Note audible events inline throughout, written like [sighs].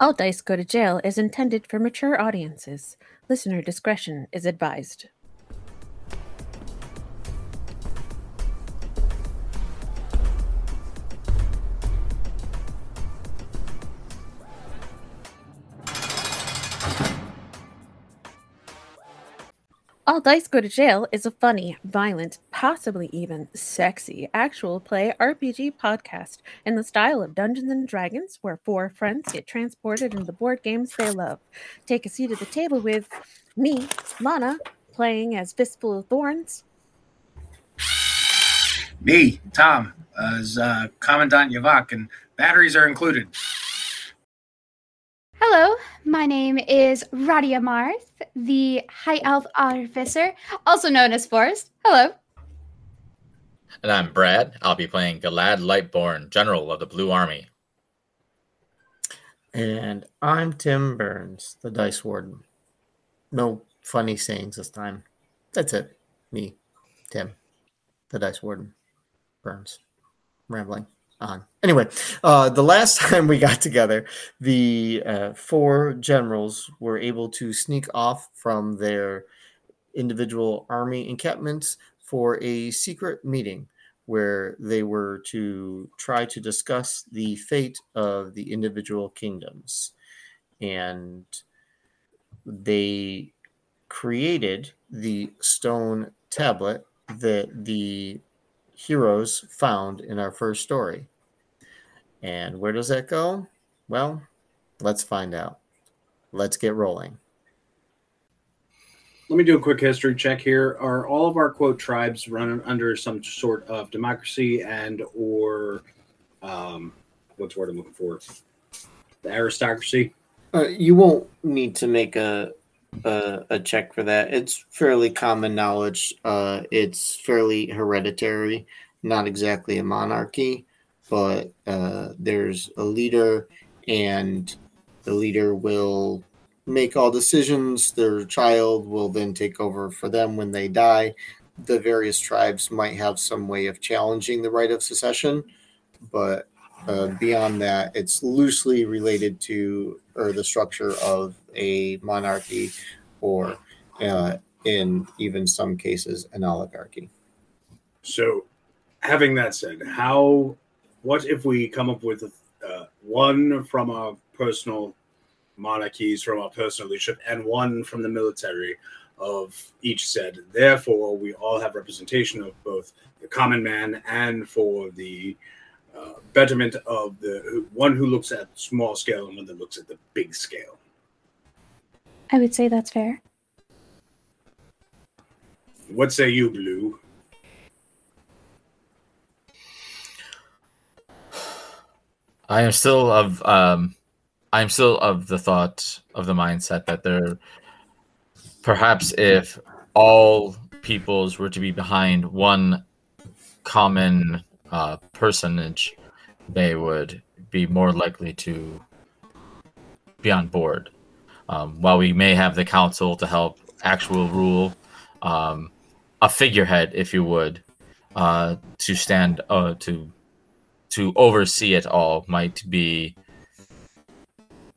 All Dice Go to Jail is intended for mature audiences. Listener discretion is advised. All Dice Go to Jail is a funny, violent, possibly even sexy actual play RPG podcast in the style of Dungeons and Dragons, where four friends get transported into the board games they love. Take a seat at the table with me, Lana, playing as Fistful of Thorns, Me, Tom, as uh, Commandant Yakov, and batteries are included. Hello, my name is Radia Marth, the High Elf Artificer, also known as Forest. Hello. And I'm Brad. I'll be playing Galad Lightborn, General of the Blue Army. And I'm Tim Burns, the Dice Warden. No funny sayings this time. That's it. Me, Tim, the Dice Warden. Burns. Rambling on. Anyway, uh, the last [laughs] time we got together, the uh, four generals were able to sneak off from their individual army encampments for a secret meeting where they were to try to discuss the fate of the individual kingdoms. And they created the stone tablet that the heroes found in our first story. And where does that go? Well, let's find out. Let's get rolling. Let me do a quick history check here. Are all of our quote tribes running under some sort of democracy and or um, what's the word I'm looking for? The aristocracy. Uh, you won't need to make a, a a check for that. It's fairly common knowledge. Uh, it's fairly hereditary, not exactly a monarchy, but uh, there's a leader, and the leader will make all decisions. Their child will then take over for them when they die. The various tribes might have some way of challenging the right of secession, but uh, beyond that, it's loosely related to or the structure of a monarchy, or uh, in even some cases, an oligarchy. So, having that said, how what if we come up with uh, one from our personal monarchies, from our personal leadership, and one from the military of each said? Therefore, we all have representation of both the common man and for the uh, betterment of the one who looks at small scale and one that looks at the big scale. I would say that's fair. What say you, Blue? I am still of um, I am still of the thought of the mindset that there, perhaps if all peoples were to be behind one common uh, personage, they would be more likely to be on board. Um, while we may have the council to help actual rule, um, a figurehead, if you would, uh, to stand uh, to to oversee it all might be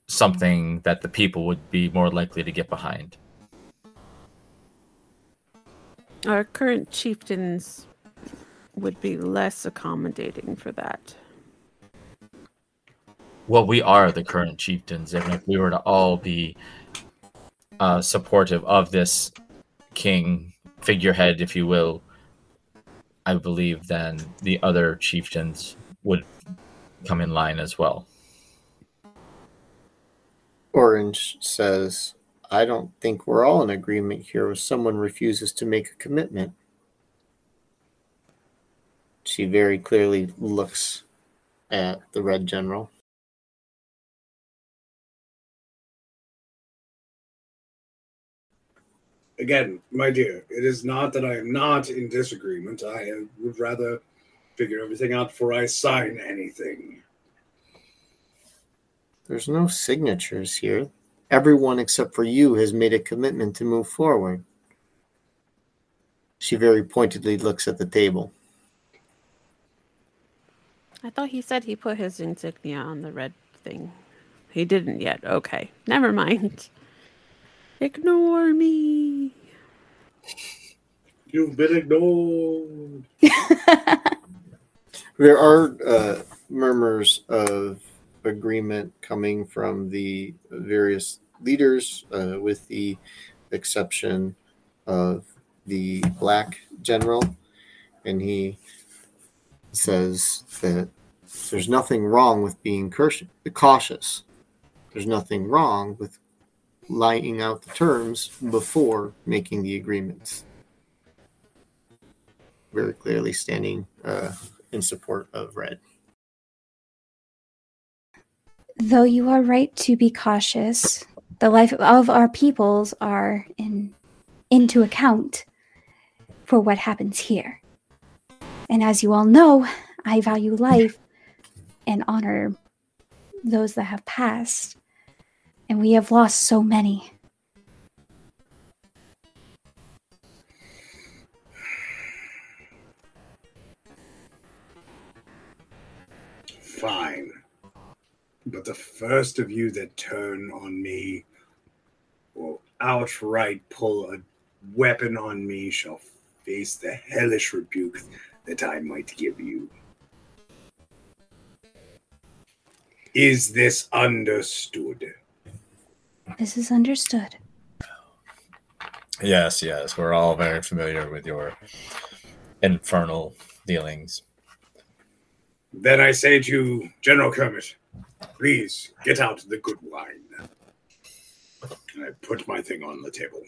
something that the people would be more likely to get behind. Our current chieftains would be less accommodating for that. Well, we are the current chieftains, and if we were to all be uh, supportive of this king figurehead, if you will, I believe then the other chieftains would come in line as well. Orange says, I don't think we're all in agreement here if someone refuses to make a commitment. She very clearly looks at the Red General. Again, my dear, it is not that I am not in disagreement. I would rather figure everything out before I sign anything. There's no signatures here. Everyone except for you has made a commitment to move forward. She very pointedly looks at the table. I thought he said he put his insignia on the red thing, he didn't yet. Okay, never mind. Ignore me. You've been ignored. [laughs] There are uh, murmurs of agreement coming from the various leaders, uh, with the exception of the black general. And he says that there's nothing wrong with being cautious. There's nothing wrong with laying out the terms before making the agreements. Very clearly standing uh, in support of Red. Though you are right to be cautious, the life of our peoples are in into account for what happens here. And as you all know, I value life and honor those that have passed. And we have lost so many. Fine. But the first of you that turn on me or outright pull a weapon on me shall face the hellish rebuke that I might give you. Is this understood? This is understood. Yes, yes, we're all very familiar with your infernal dealings. Then I say to General Kermit, please get out the good wine. And I put my thing on the table.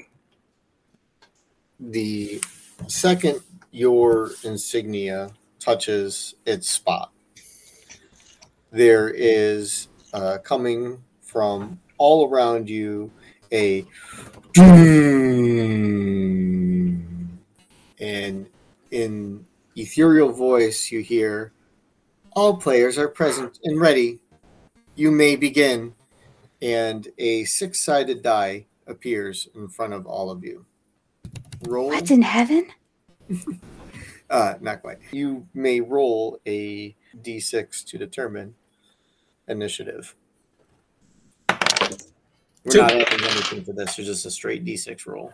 the second your insignia touches its spot, there is uh, coming from all around you a and in ethereal voice you hear all players are present and ready you may begin and a six-sided die appears in front of all of you roll What's in heaven? [laughs] uh, not quite. You may roll a d6 to determine initiative. We're Two. not adding anything for this. It's just a straight d6 roll.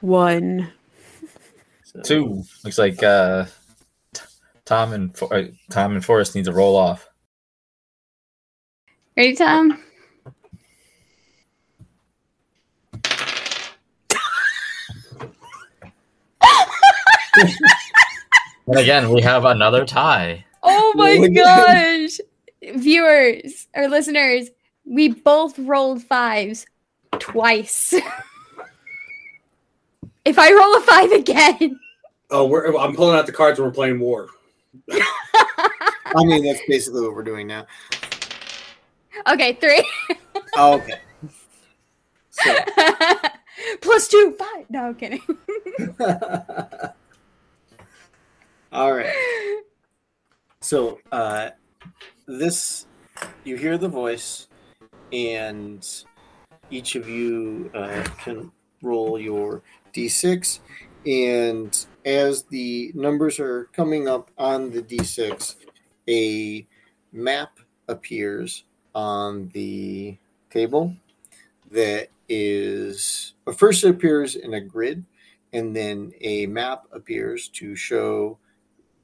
One. So, Two looks like uh, T- Tom and For- uh, Tom and Forrest need to roll off. Ready, Tom? And again, we have another tie. Oh, oh my gosh. Viewers or listeners, we both rolled fives twice. [laughs] if I roll a five again, Oh, we're, I'm pulling out the cards and we're playing war. [laughs] I mean, that's basically what we're doing now. Okay, three Oh, okay. So, [laughs] plus two, five. No, I'm kidding. [laughs] all right. So, uh, this, you hear the voice, and each of you uh, can roll your d6. And as the numbers are coming up on the d6, a map appears on the table that is, well, first it appears in a grid, and then a map appears to show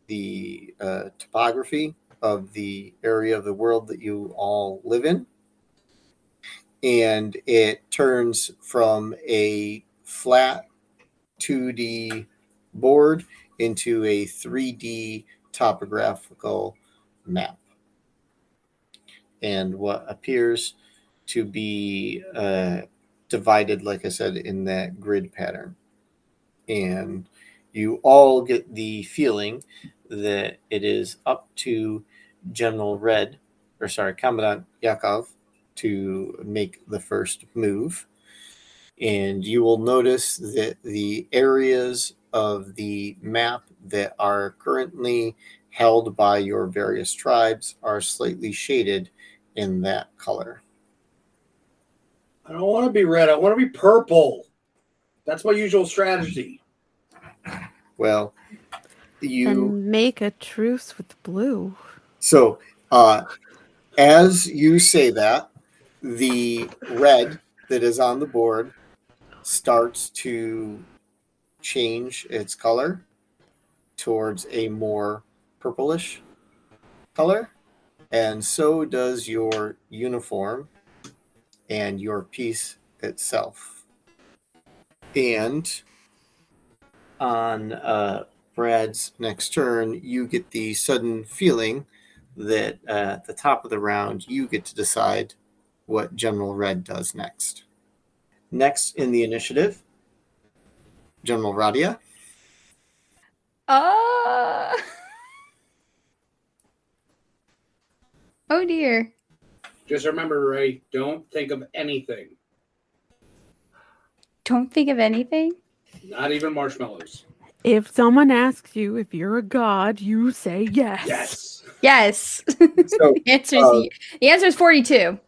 the uh, topography of the area of the world that you all live in. And it turns from a flat 2D board into a 3D topographical map. And what appears to be uh, divided, like I said, in that grid pattern. And you all get the feeling that it is up to General Red, or sorry, Commandant Yakov, to make the first move. And you will notice that the areas of the map that are currently held by your various tribes are slightly shaded in that color. I don't want to be red. I want to be purple. That's my usual strategy. Well, you And make a truce with blue. So, uh, As you say that, the red that is on the board starts to change its color towards a more purplish color, and so does your uniform and your piece itself. And on uh, Brad's next turn, you get the sudden feeling that uh, at the top of the round, you get to decide what General Red does next. Next in the initiative, General Radia. Uh... [laughs] oh dear. Just remember, Ray, don't think of anything, Don't think of anything. not even marshmallows. If someone asks you if you're a god, you say yes. Yes. Yes. [laughs] So the answer is Uh, the answer is 42.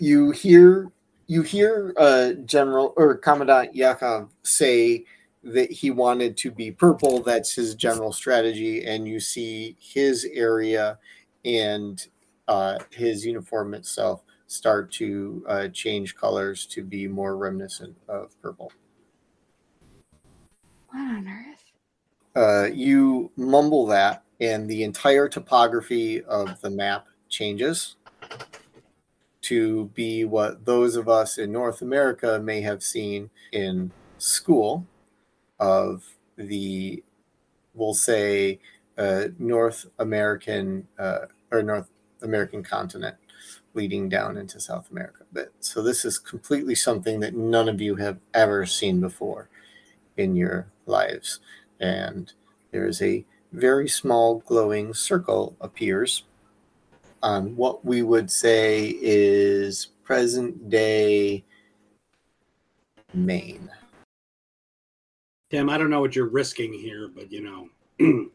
you hear you hear uh, General or Commandant Yakov say that he wanted to be purple. That's his general strategy, and you see his area and uh, his uniform itself start to uh, change colors to be more reminiscent of purple. What on earth? Uh, you mumble that, and the entire topography of the map changes to be what those of us in North America may have seen in school of the, we'll say, uh, North American uh, or North American continent leading down into South America. But so this is completely something that none of you have ever seen before in your lives. And there is a very small glowing circle appears on what we would say is present day Maine. Tim, I don't know what you're risking here, but you know, [clears throat]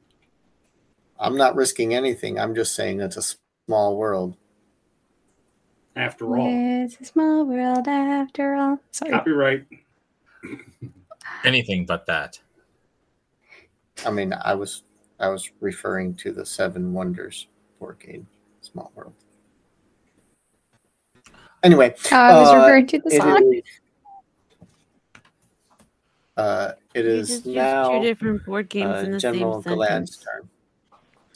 I'm not risking anything. I'm just saying it's a small world. after all, It's a small world after all. Sorry. copyright. [laughs] Anything but that. I mean, I was I was referring to the Seven Wonders board game, Small World. Anyway, Oh, I was Uh, referring to the song. is, uh, it You is just now two different board games uh, in the General same Galad's sentence. turn.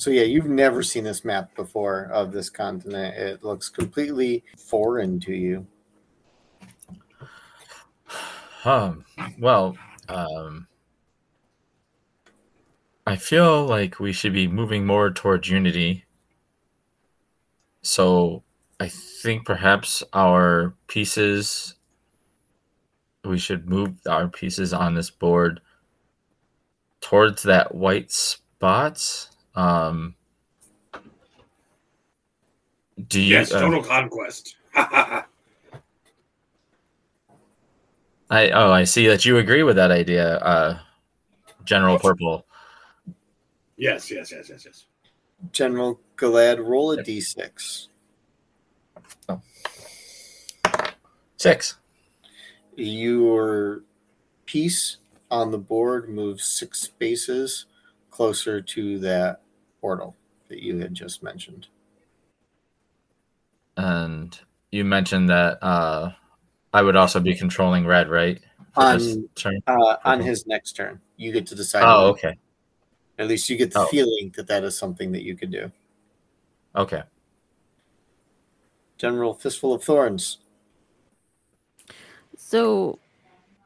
So yeah, you've never seen this map before of this continent. It looks completely foreign to you. Um, well, um, I feel like we should be moving more towards unity. So I think perhaps our pieces, we should move our pieces on this board towards that white spot. Um, do you? Yes, uh, total conquest. [laughs] I oh, I see that you agree with that idea, uh, General Purple. yes, yes, yes, yes, yes. General Galad, roll a d6. Six. Your piece on the board moves six spaces closer to that portal that you had just mentioned. And you mentioned that uh, I would also be controlling red, right? For On turn. uh, on his next turn, you get to decide. Oh, okay. At least you get the Oh. feeling that that is something that you could do. Okay. General Fistful of Thorns. So,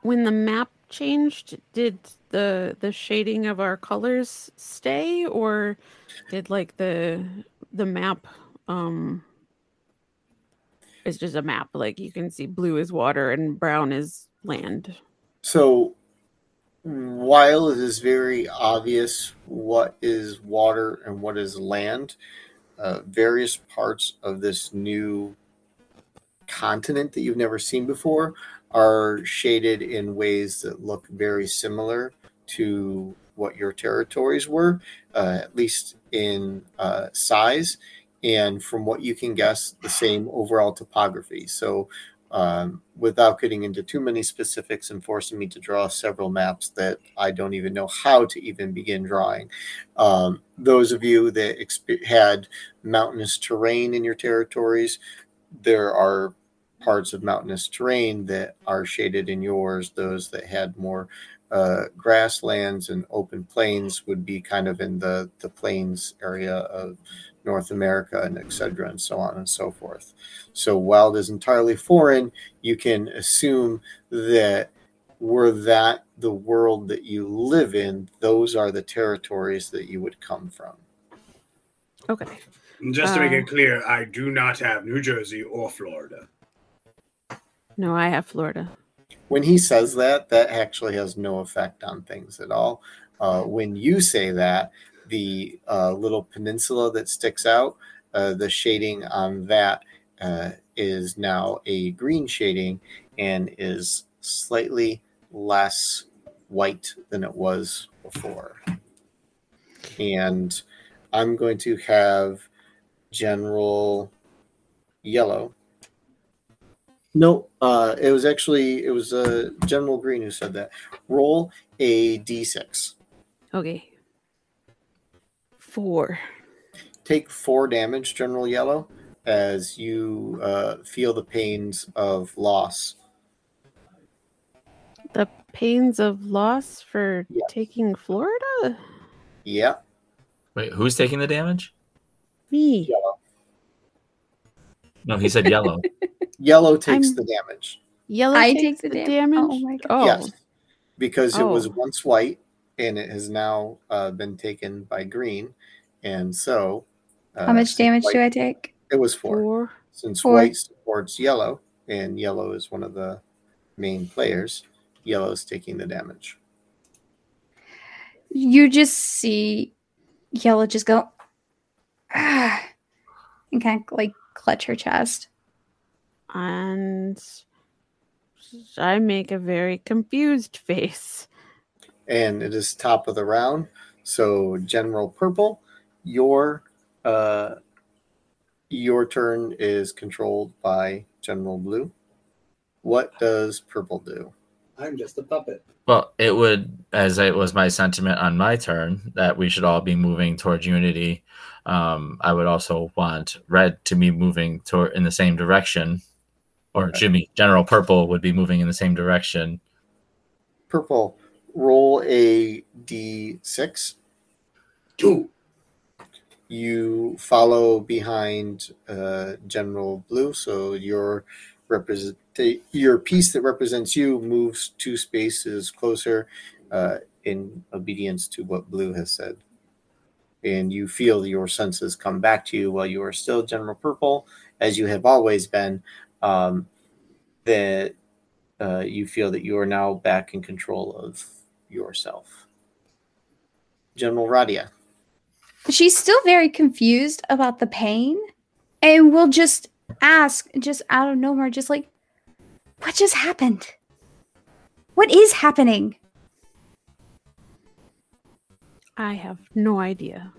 when the map changed, did the the shading of our colors stay, or did like the the map um is just a map? Like you can see blue is water and brown is land. So, while it is very obvious what is water and what is land, uh, various parts of this new continent that you've never seen before are shaded in ways that look very similar to what your territories were, uh, at least in uh, size, and from what you can guess, the same overall topography. So, um, without getting into too many specifics and forcing me to draw several maps that I don't even know how to even begin drawing. Um, those of you that exp- had mountainous terrain in your territories, there are parts of mountainous terrain that are shaded in yours. Those that had more uh, grasslands and open plains would be kind of in the the plains area of North America and et cetera, and so on and so forth. So while it is entirely foreign, you can assume that were that the world that you live in, those are the territories that you would come from. Okay. Just to make Uh, it clear, I do not have New Jersey or Florida. No, I have Florida. When he says that, that actually has no effect on things at all. Uh, when you say that, the uh, little peninsula that sticks out, uh, the shading on that uh, is now a green shading and is slightly less white than it was before. And I'm going to have general yellow. No, uh, it was actually it was uh, General Green who said that. Roll a d6. Okay. Four. Take four damage, General Yellow, as you uh, feel the pains of loss. The pains of loss for Yeah. taking Florida? Yeah, Wait, who's taking the damage? Me. yellow. No, he said yellow. [laughs] Yellow takes I'm- the damage. Yellow I takes take the, the dam- damage. oh my God. Oh, Yes, because it was Oh. once white and it has now uh, been taken by green, and so uh, How much damage white- do I take? It was four. four. Since Four. white supports yellow, and yellow is one of the main players, yellow is taking the damage. You just see Yellow just go, ah, and kind of like clutch her chest. And I make a very confused face. and it is top of the round. So General Purple, your uh, your turn is controlled by General Blue. What does Purple do? I'm just a puppet. Well, it would, as it was my sentiment on my turn, that we should all be moving towards unity. Um, I would also want red to be moving toward in the same direction, or Jimmy General Purple would be moving in the same direction. Purple, roll a d6. Two. You follow behind uh, General Blue, so you're represent your piece that represents you moves two spaces closer uh, in obedience to what Blue has said. And you feel your senses come back to you while you are still General Purple, as you have always been. Um, that uh, you feel that you are now back in control of yourself. General Radia. She's still very confused about the pain and will just ask, just out of nowhere, just like, what just happened? What is happening? I have no idea.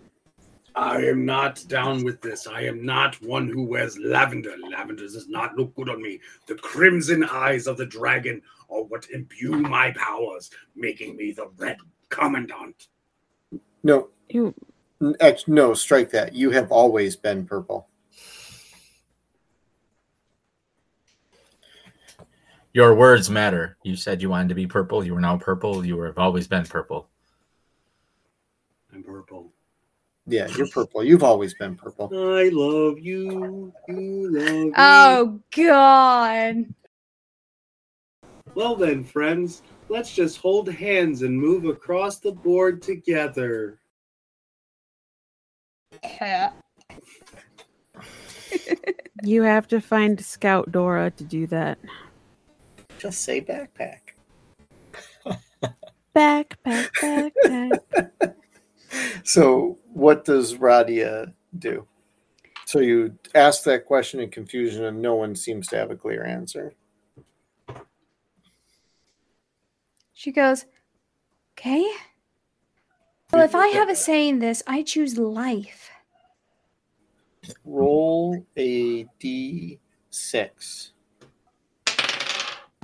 I am not down with this. I am not one who wears lavender. Lavender does not look good on me. The crimson eyes of the dragon are what imbue my powers, making me the Red Commandant. No, You N- Ex- no, strike that. You have always been purple. Your words matter. You said you wanted to be purple. You are now purple. You have always been purple. I'm purple. Yeah, you're purple. You've always been purple. I love you. You love me. Oh, God. Well then, friends, let's just hold hands and move across the board together. Yeah. [laughs] you have to find Scout Dora to do that. Just say backpack. [laughs] Backpack, backpack. So, what does Radia do? So, you ask that question in confusion, and no one seems to have a clear answer. She goes, okay. Well, if I have a say in this, I choose life. Roll a d6.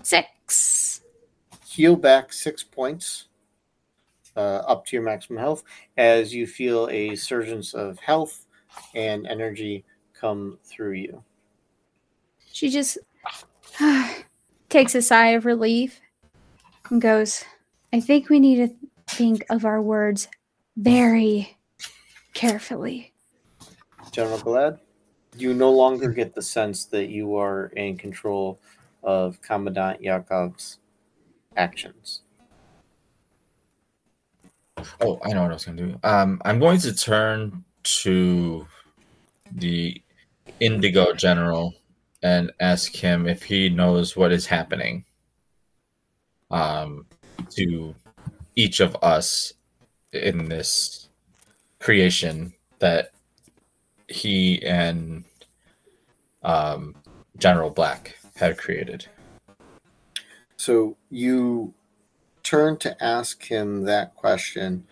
Six. heal back six points uh, up to your maximum health as you feel a surge of health and energy come through you. She just [sighs] takes a sigh of relief and goes, I think we need to think of our words very carefully. General Galad, you no longer get the sense that you are in control of Commandant Yakov's actions. Oh, I know what I was going to do. Um, I'm going to turn to the Indigo General and ask him if he knows what is happening um, to each of us in this creation that he and um, General Black had created. So you turn to ask him that question,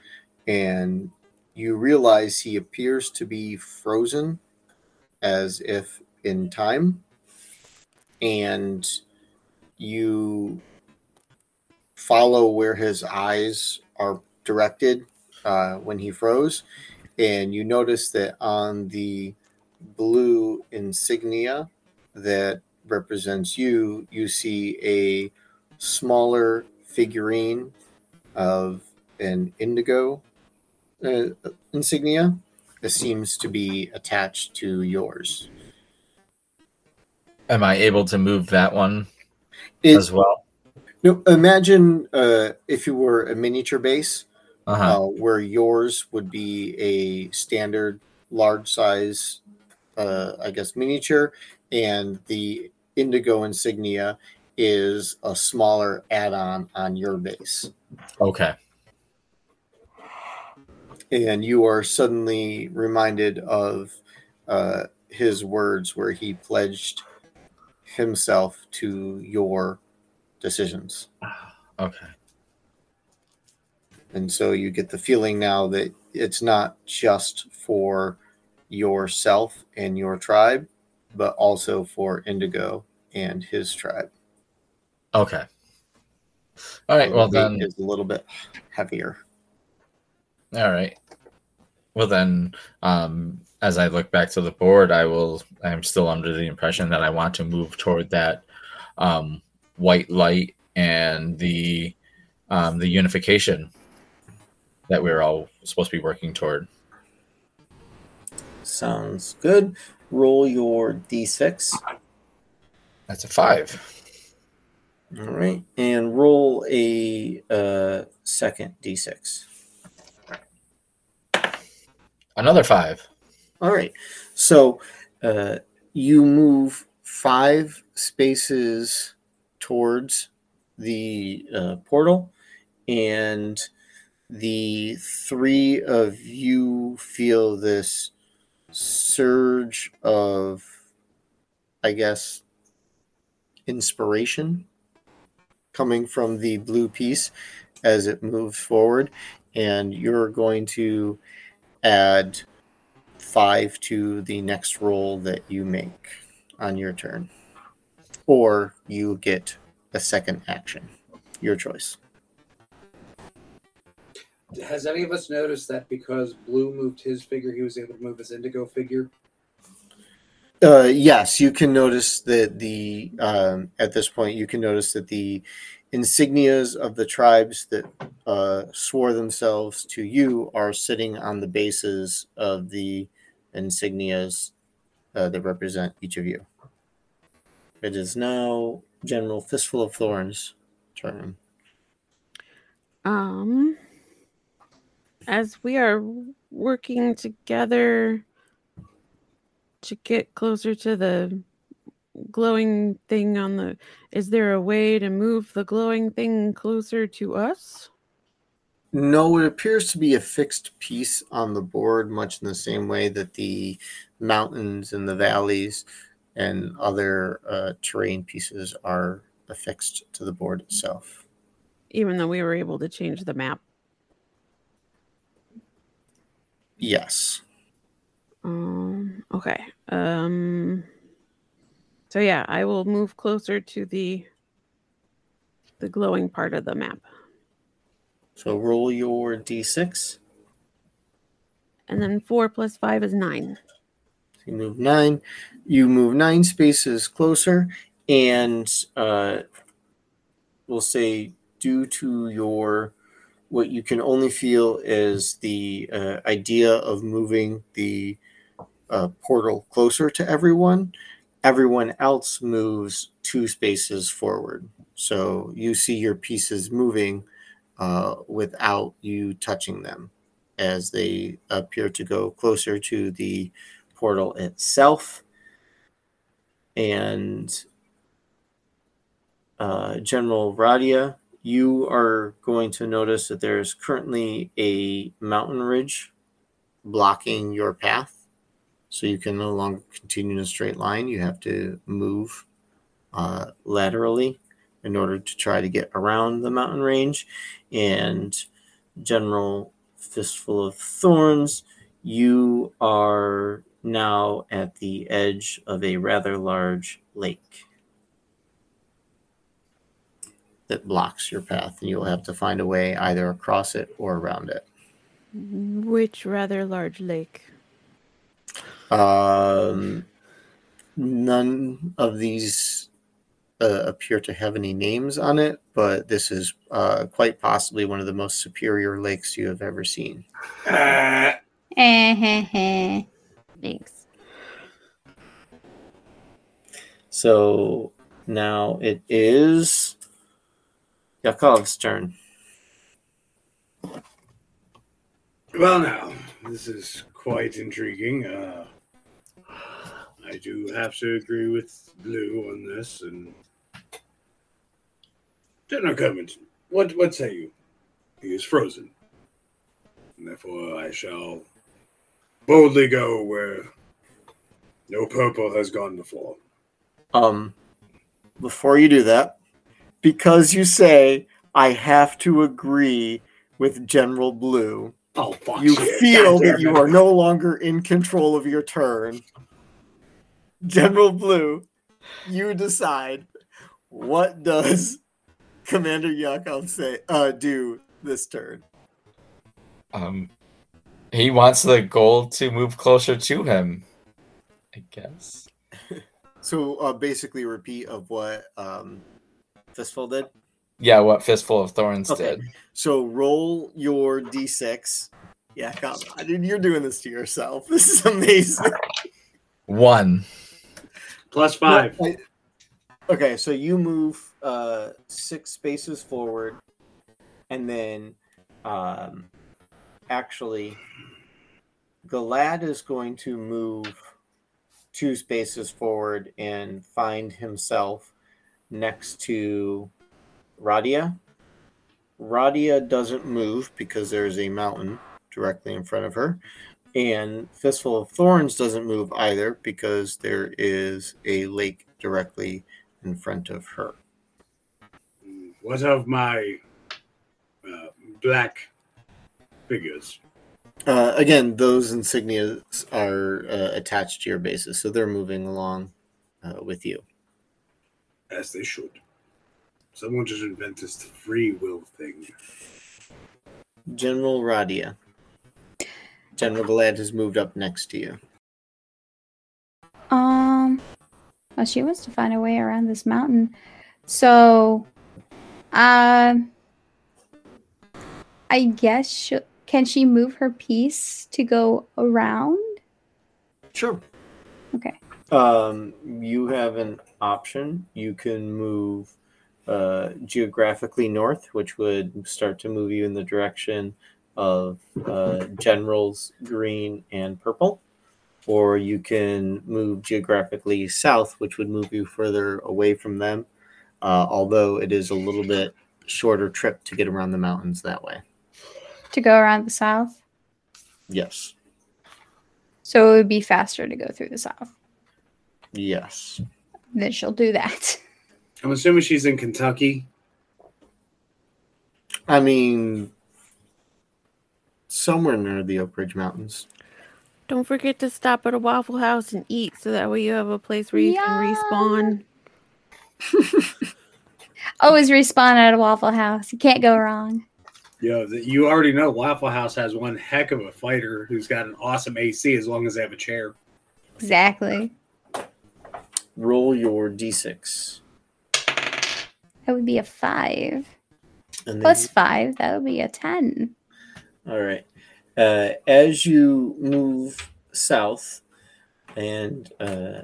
and you realize he appears to be frozen as if in time. And you follow where his eyes are directed uh, when he froze, and you notice that on the blue insignia that represents you, you see a smaller figurine of an indigo uh, insignia that seems to be attached to yours. Am I able to move that one It, as well? no, imagine uh, if you were a miniature base, Uh-huh. uh, where yours would be a standard large size, uh, I guess, miniature, and the indigo insignia is a smaller add on on your base. Okay. And you are suddenly reminded of uh, his words where he pledged himself to your decisions. Okay. And so you get the feeling now that it's not just for yourself and your tribe, but also for Indigo and his tribe. Okay. All right. Well then. is a little bit heavier. All right. Well then, um, as I look back to the board, I will. I'm still under the impression that I want to move toward that um, white light and the um, the unification that we're all supposed to be working toward. Sounds good. Roll your d6. That's a five. All right. And roll a uh, second d6. Another five. All right. So uh, you move five spaces towards the uh, portal, and the three of you feel this surge of, I guess, inspiration coming from the blue piece as it moves forward. And you're going to add five to the next roll that you make on your turn. Or you get a second action. Your choice. Has any of us noticed that because Blue moved his figure, he was able to move his Indigo figure? Uh, yes, you can notice that the um, at this point you can notice that the insignias of the tribes that uh, swore themselves to you are sitting on the bases of the insignias uh, that represent each of you. It is now General Fistful of Thorns' turn. Um, as we are working together to get closer to the glowing thing on the, is there a way to move the glowing thing closer to us? No, it appears to be a fixed piece on the board, much in the same way that the mountains and the valleys and other uh, terrain pieces are affixed to the board itself. Even though we were able to change the map. Yes. Um, okay. Um, so yeah, I will move closer to the the glowing part of the map. So roll your d6. And then four plus five is nine. So you move nine. You move nine spaces closer, and uh, we'll say due to your what you can only feel is the uh, idea of moving the uh, portal closer to everyone. Everyone else moves two spaces forward, so you see your pieces moving uh, without you touching them as they appear to go closer to the portal itself. And uh, General Radia, you are going to notice that there's currently a mountain ridge blocking your path. So you can no longer continue in a straight line. You have to move uh, laterally in order to try to get around the mountain range. And General Fistful of Thorns, you are now at the edge of a rather large lake that blocks your path, and you'll have to find a way either across it or around it. Which rather large lake? Um, none of these uh, appear to have any names on it, but this is uh, quite possibly one of the most superior lakes you have ever seen. Uh, [laughs] Thanks. So now it is Yakov's turn. well, now this is quite intriguing. Uh, I do have to agree with Blue on this, and General Covington, what what say you? He is frozen, and therefore I shall boldly go where no purple has gone before. Um, before you do that, because you say I have to agree with General Blue, Oh, fuck you shit. [laughs] feel God that you are no longer in control of your turn. General Blue, you decide what does Commander Yakov say uh do this turn. Um, he wants the gold to move closer to him. I guess. [laughs] So uh basically repeat of what um Fistful did. Yeah, what Fistful of Thorns Okay. did. So roll your d6. Yeah, come on. Dude, you're doing this to yourself. [laughs] This is amazing. One. Plus five. No, I- okay, so you move uh six spaces forward, and then um actually Galad is going to move two spaces forward and find himself next to Radia. Radia doesn't move because there's a mountain directly in front of her. And Fistful of Thorns doesn't move either because there is a lake directly in front of her. What of my uh, black figures? Uh, again, those insignias are uh, attached to your bases, so they're moving along uh, with you. As they should. Someone should invent this free will thing. General Radia. General Galad has moved up next to you. Um, well, she wants to find a way around this mountain. So, um, I guess she can she move her piece to go around? Sure. Okay. Um, you have an option. You can move uh, geographically north, which would start to move you in the direction of uh, generals green and purple, or you can move geographically south, which would move you further away from them. Uh, although it is a little bit shorter trip to get around the mountains that way. To go around the south. Yes. So it would be faster to go through the south. Yes. Then she'll do that. [laughs] I'm assuming she's in Kentucky. I mean, somewhere near the Oak Ridge Mountains. Don't forget to stop at a Waffle House and eat, so that way you have a place where you can respawn. [laughs] Always respawn at a Waffle House. You can't go wrong. Yo, th- you already know Waffle House has one heck of a fighter who's got an awesome AC as long as they have a chair. Exactly. Roll your d6. That would be a five. And then Plus five, that would be a ten. All right. Uh, as you move south and uh,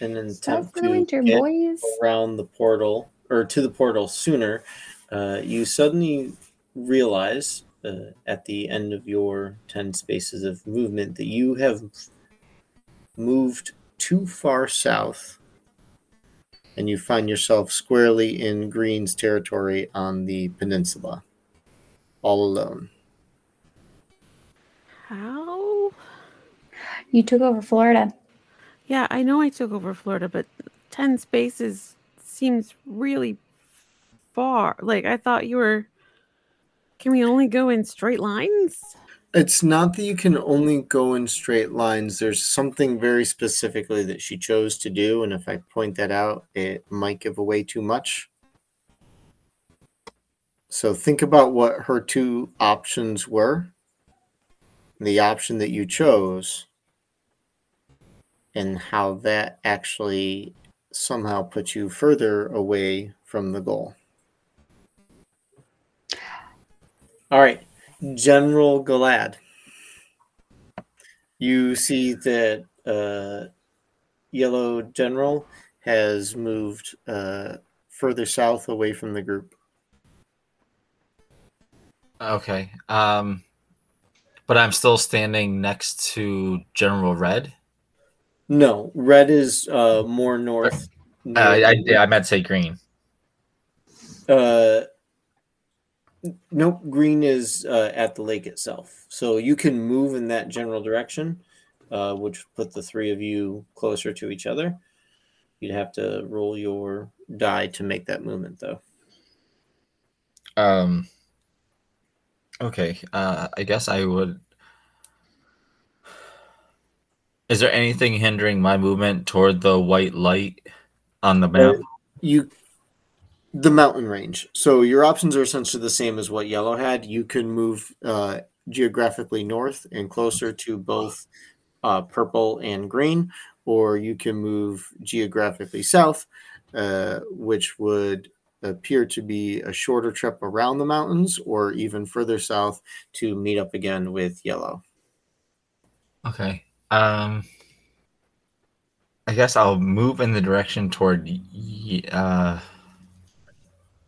in an attempt to winter, get boys. around the portal or to the portal sooner, uh, you suddenly realize uh, at the end of your 10 spaces of movement that you have moved too far south and you find yourself squarely in Green's territory on the peninsula, all alone. How? You took over Florida. Yeah, I know I took over Florida, but 10 spaces seems really far. Like, I thought you were. Can we only go in straight lines? It's not that you can only go in straight lines. There's something very specifically that she chose to do, and if I point that out, it might give away too much. So think about what her two options were, the option that you chose, and how that actually somehow puts you further away from the goal. All right. General Galad. You see that uh, Yellow General has moved uh, further south away from the group. Okay. Um, but I'm still standing next to General Red. No, red is uh, more north. Uh, I, yeah, I meant to say green. Uh, nope, green is uh, at the lake itself. So you can move in that general direction, uh, which put the three of you closer to each other. You'd have to roll your die to make that movement, though. Um. Okay. Uh, I guess I would. Is there anything hindering my movement toward the white light on the map? You, the mountain range. So your options are essentially the same as what yellow had. You can move uh, geographically north and closer to both uh, purple and green, or you can move geographically south, uh, which would appear to be a shorter trip around the mountains, or even further south to meet up again with yellow. Okay. Um. I guess I'll move in the direction toward uh,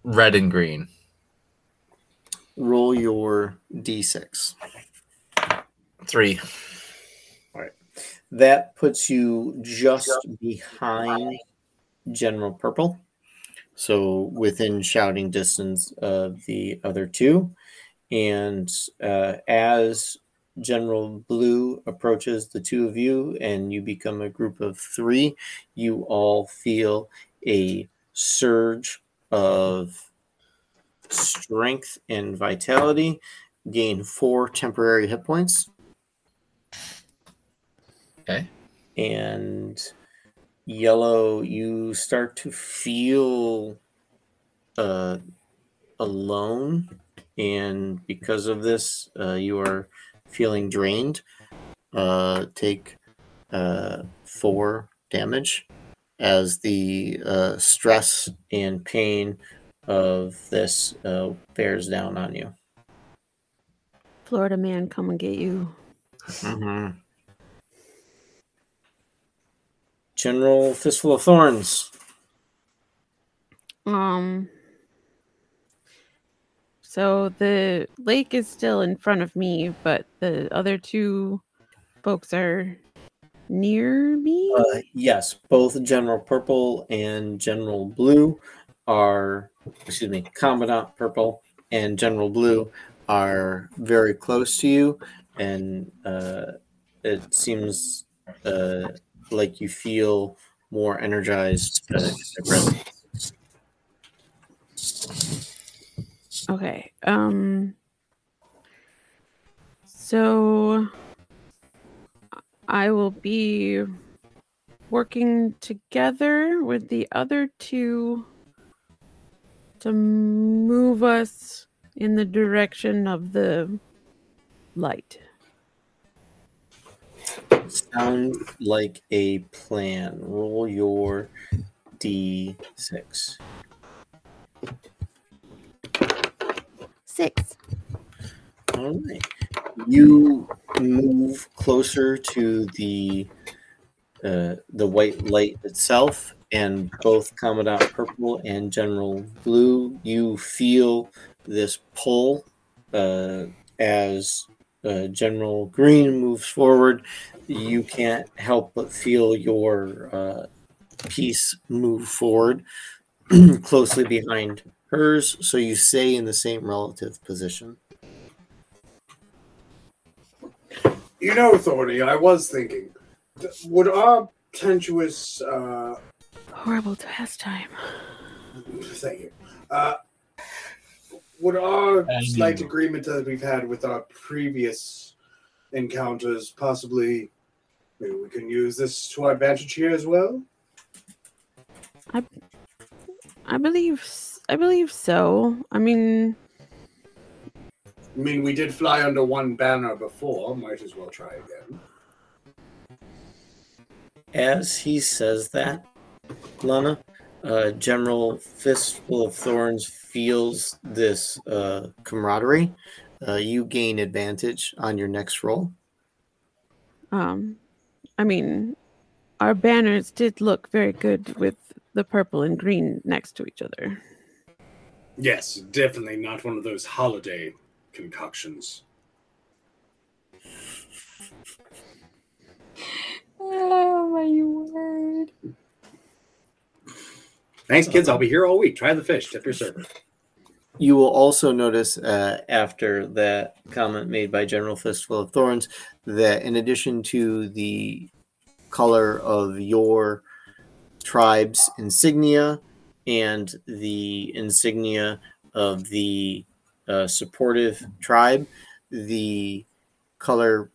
red and green. Roll your d6. Three. All right. That puts you just behind General Purple. So within shouting distance of the other two. And uh, as General Blue approaches the two of you and you become a group of three, you all feel a surge of strength and vitality, gain four temporary hit points. Okay. and yellow you start to feel uh, alone and because of this uh, you are feeling drained uh, take uh, four damage as the uh, stress and pain of this uh, bears down on you Florida man, come and get you. Mm-hmm. General Fistful of Thorns. Um. So the lake is still in front of me, but the other two folks are near me. Uh, yes, both General Purple and General Blue are, excuse me, Commandant Purple and General Blue are very close to you, and uh, it seems uh, like you feel more energized. Uh, in their presence. Okay. Um so I will be working together with the other two to move us in the direction of the light. Sounds like a plan. Roll your d6. Six. All right. You move closer to the uh, the white light itself, and both Commandant Purple and General Blue, you feel this pull uh, as uh, General Green moves forward. You can't help but feel your uh, piece move forward [clears throat] closely behind hers, so you stay in the same relative position. You know, Thorny, I was thinking, would our tenuous, uh, Horrible pastime. thank you, uh, would our And slight you. agreement that we've had with our previous encounters possibly, maybe we can use this to our advantage here as well? I I believe I believe so. I mean, I mean, we did fly under one banner before, might as well try again. As he says that, Lana, uh, General Fistful of Thorns feels this uh, camaraderie. Uh, you gain advantage on your next roll. um I mean, our banners did look very good with the purple and green next to each other. Yes, definitely not one of those holiday concoctions. Oh my word. Thanks, kids. I'll be here all week. Try the fish. Tip your server. You will also notice uh, after that comment made by General Fistful of Thorns that in addition to the color of your tribe's insignia and the insignia of the uh, supportive tribe, the color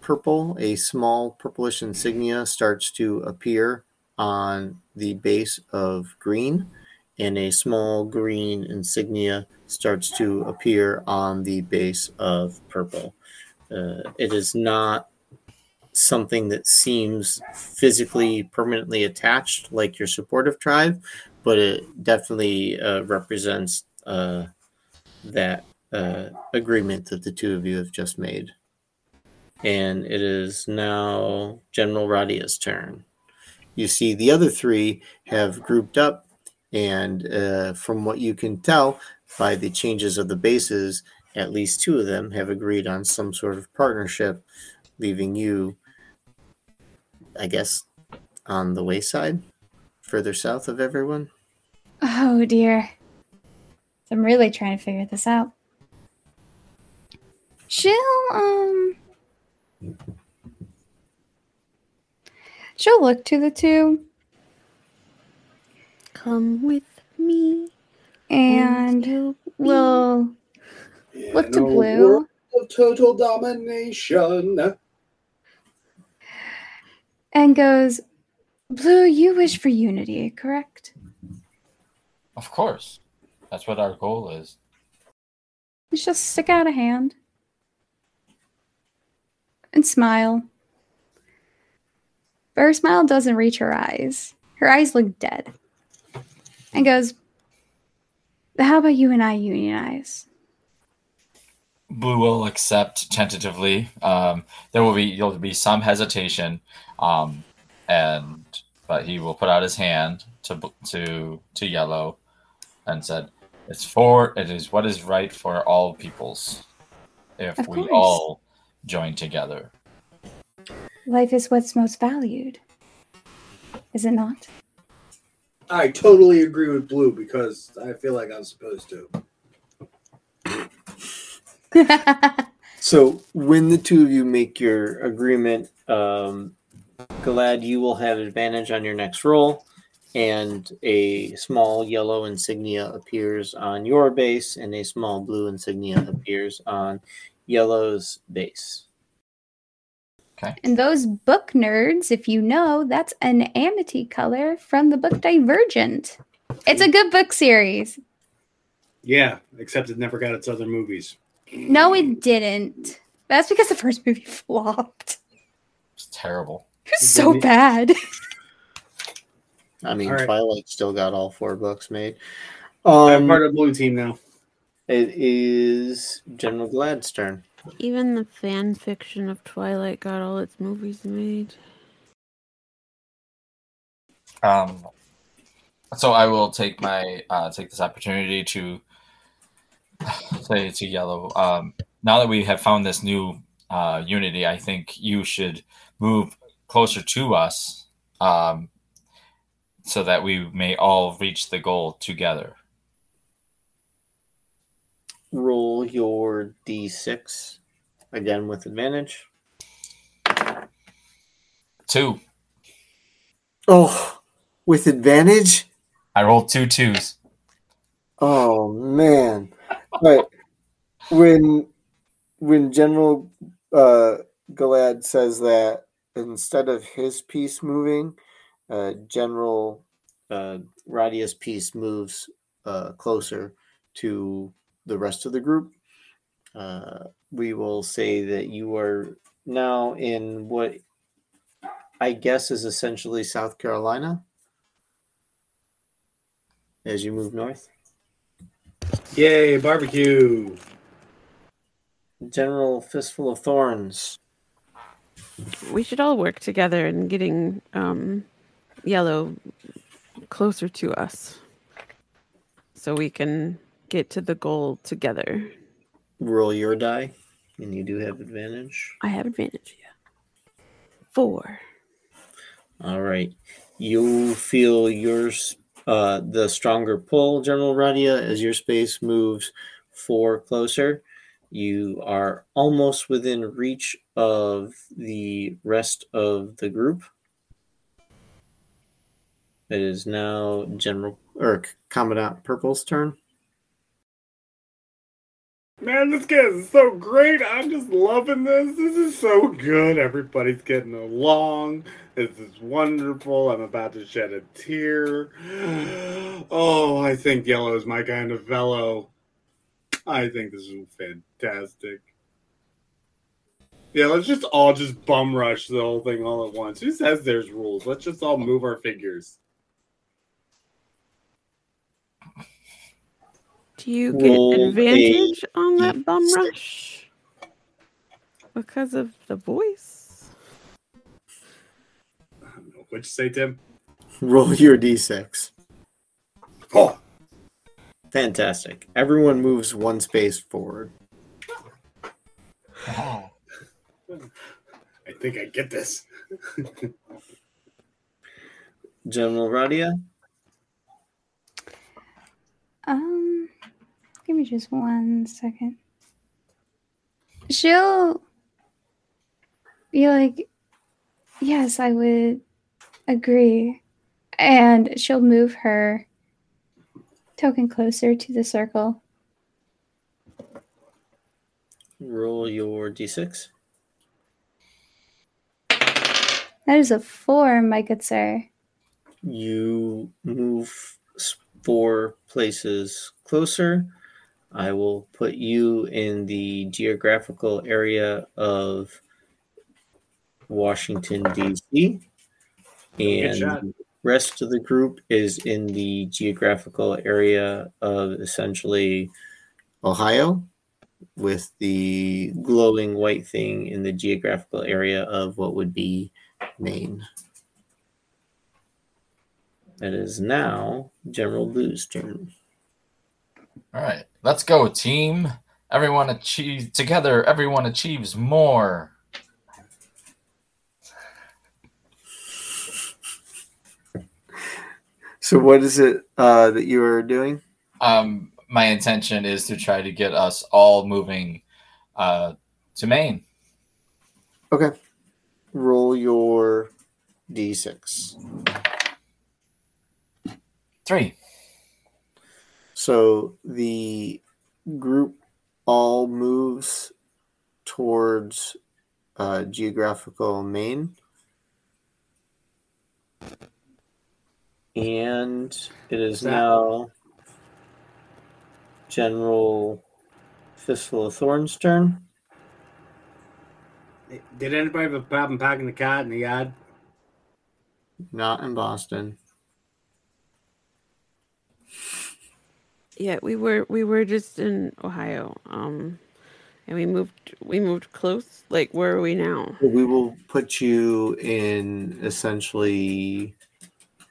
purple, a small purplish insignia, starts to appear on the base of green and a small green insignia starts to appear on the base of purple. Uh, it is not something that seems physically permanently attached like your supportive tribe, but it definitely uh, represents uh, that uh, agreement that the two of you have just made. And it is now General Radia's turn. You see, the other three have grouped up and uh, from what you can tell by the changes of the bases, at least two of them have agreed on some sort of partnership, leaving you, I guess, on the wayside, further south of everyone. Oh dear. I'm really trying to figure this out. She'll um She'll look to the two Come with me. and you'll be- will look to Blue world of total domination. and goes, Blue, you wish for unity, correct? Of course. That's what our goal is. And she'll stick out a hand and smile. But her smile doesn't reach her eyes. Her eyes look dead. And goes, How about you and I unionize? Blue will accept tentatively. Um, there will be there'll be some hesitation, um, and but he will put out his hand to to to yellow, and said, "It's for it is what is right for all peoples, if Of we course. all join together." Life is what's most valued. Is it not? I totally agree with Blue because I feel like I'm supposed to. [laughs] So when the two of you make your agreement, um, Galad, you will have advantage on your next roll, and a small yellow insignia appears on your base, and a small blue insignia appears on yellow's base. Okay. And those book nerds, if you know, that's an amity color from the book Divergent. It's a good book series. Yeah, except it never got its other movies. No, it didn't. That's because the first movie [laughs] flopped. It's terrible. It was so bad. [laughs] I mean, All right. Twilight still got all four books made. I'm Um, part of blue team now. it is General Galad's turn. Even the fan fiction of Twilight got all its movies made. Um, so I will take my uh, take this opportunity to [sighs] say to Yellow. Um, now that we have found this new uh, unity, I think you should move closer to us, um, so that we may all reach the goal together. Roll your d6 again with advantage. Two. Oh, with advantage? I rolled two twos. Oh man! But when when General uh, Galad says that instead of his piece moving, uh, General uh, Radia's piece moves uh, closer to the rest of the group. Uh, we will say that you are now in what I guess is essentially South Carolina as you move north. Yay, barbecue! General Fistful of Thorns. We should all work together in getting um, Yellow closer to us so we can get to the goal together. Roll your die, and you do have advantage. I have advantage, yeah. Four. All right. You feel yours uh, the stronger pull, General Radia, as your space moves four closer. You are almost within reach of the rest of the group. It is now General or Commandant Purple's turn. Man, this game is so great. I'm just loving this. This is so good. Everybody's getting along. This is wonderful. I'm about to shed a tear. [gasps] Oh, I think yellow is my kind of fellow. I think this is fantastic. Yeah, let's just all just bum rush the whole thing all at once. Who says there's rules? Let's just all move our figures. Do you get Roll a advantage on that bum rush? Because of the voice? What'd you say, Tim? Roll your d6. Oh, Fantastic. Everyone moves one space forward. I think I get this. General Radia. Um, give me just one second. She'll be like, yes, I would agree. And she'll move her token closer to the circle. Roll your d6. That is a four, my good sir. You move four places closer. I will put you in the geographical area of Washington, D.C. And the rest of the group is in the geographical area of essentially Ohio, with the glowing white thing in the geographical area of what would be Maine. It is now General Blue's turn. All right, let's go, team. Everyone achieve together. Everyone achieves more. So, what is it uh, that you are doing? Um, my intention is to try to get us all moving uh, to Maine. Okay. Roll your d6. Three. So, the group all moves towards uh, geographical Maine. And it is That- now General Fistful of Thorns' turn. Did anybody have a problem packing the cat in the yard? Not in Boston. Yeah, we were we were just in Ohio. Um and we moved we moved close. Like where are we now? We will put you in essentially,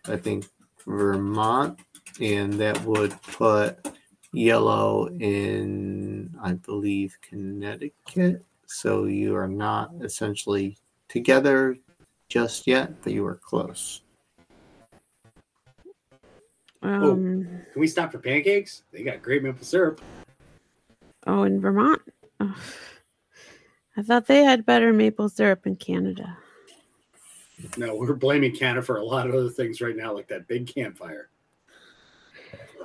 I think, Vermont, and that would put yellow in, I believe, Connecticut. So you are not essentially together just yet, but you are close. Um Can we stop for pancakes? They got great maple syrup. oh in Vermont. Oh, I thought they had better maple syrup in Canada. No, we're blaming Canada for a lot of other things right now, like that big campfire.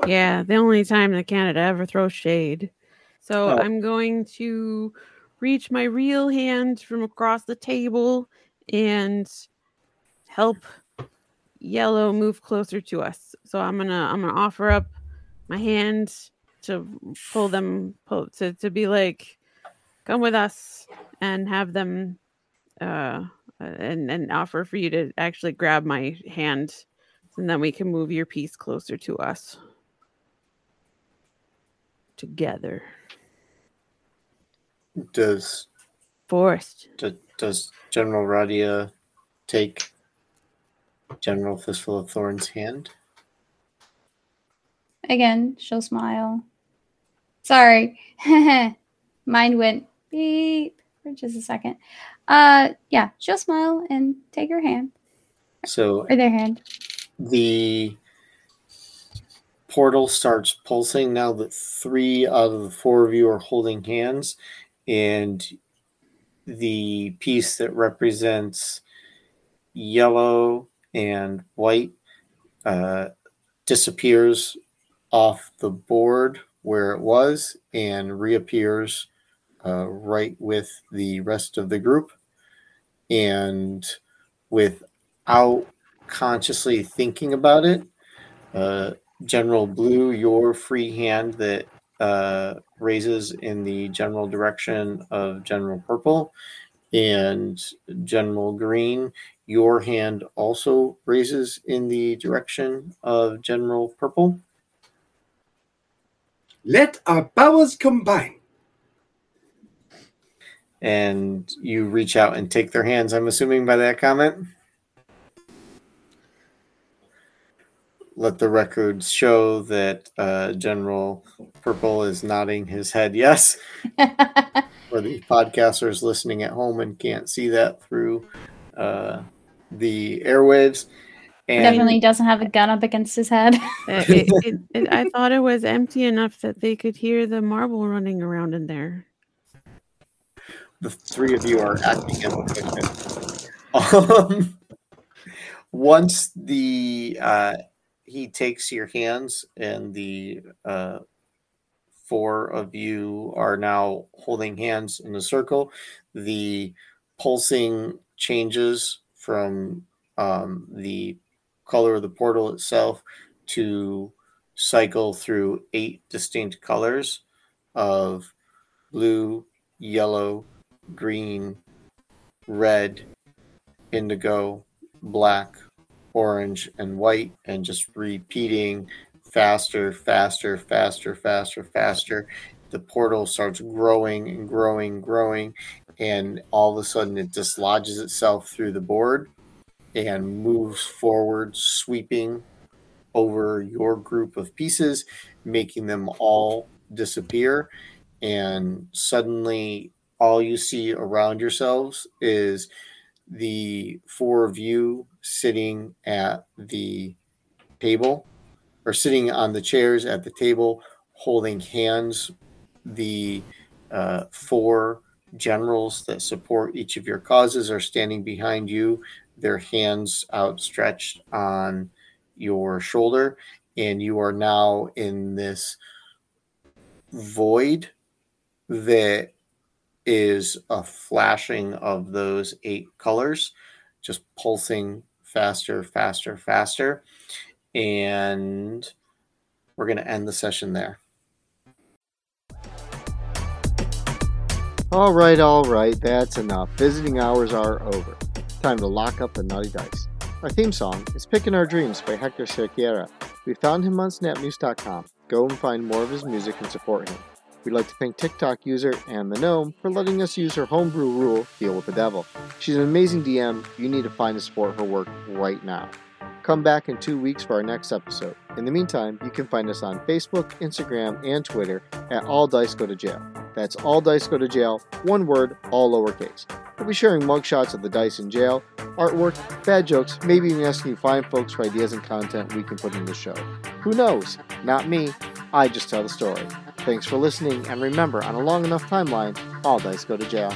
Yeah, the only time that Canada ever throws shade. So Oh. I'm going to reach my real hand from across the table and help Yellow move closer to us. So I'm gonna I'm gonna offer up my hand to pull them pull, to to be like, come with us and have them uh and and offer for you to actually grab my hand and then we can move your piece closer to us together. Does Forest. do, does General Radia take General Fistful of Thorns' hand? Again, she'll smile. Sorry. [laughs] Mine went beep for just a second. Uh yeah, she'll smile and take her hand. So Or their hand. the portal starts pulsing now that three out of the four of you are holding hands and the piece that represents yellow and white uh, disappears off the board where it was and reappears uh, right with the rest of the group and without consciously thinking about it. Uh, general Blue, your free hand that uh, raises in the general direction of General Purple, and General Green, your hand also raises in the direction of General Purple. Let our powers combine. And you reach out and take their hands, I'm assuming, by that comment. Let the records show that uh, General Purple is nodding his head yes. [laughs] for the podcasters listening at home and can't see that through uh, the airwaves. And Definitely doesn't have a gun up against his head. [laughs] Uh, it- it- it- I thought it was empty enough that they could hear the marble running around in there. the three of you are acting in the Um, once the uh, he takes your hands and the uh, four of you are now holding hands in a circle, the pulsing changes from um, the color of the portal itself to cycle through eight distinct colors of blue, yellow, green, red, indigo, black, orange, and white, and just repeating faster, faster, faster, faster, faster. The portal starts growing and growing, growing, and all of a sudden it dislodges itself through the board and moves forward, sweeping over your group of pieces, making them all disappear. And suddenly, all you see around yourselves is the four of you sitting at the table or sitting on the chairs at the table holding hands the uh, four generals that support each of your causes are standing behind you their hands outstretched on your shoulder and you are now in this void that is a flashing of those eight colors, just pulsing faster, faster, faster. And we're going to end the session there. All right, all right, that's enough. Visiting hours are over. Time to lock up the naughty dice. Our theme song is Picking Our Dreams by Hector Cerquera. We found him on snapnews.com. Go and find more of his music and support him. We'd like to thank TikTok user and the Gnome for letting us use her homebrew rule, Deal with the Devil. She's an amazing DM. You need to find and support her work right now. Come back in two weeks for our next episode. In the meantime, you can find us on Facebook, Instagram, and Twitter at All Dice Go to Jail. That's All Dice Go to Jail, one word, all lowercase. We'll be sharing mugshots of the dice in jail, artwork, bad jokes, maybe even asking fine folks for ideas and content we can put in the show. Who knows? Not me. I just tell the story. Thanks for listening, and remember, on a long enough timeline, all dice go to jail.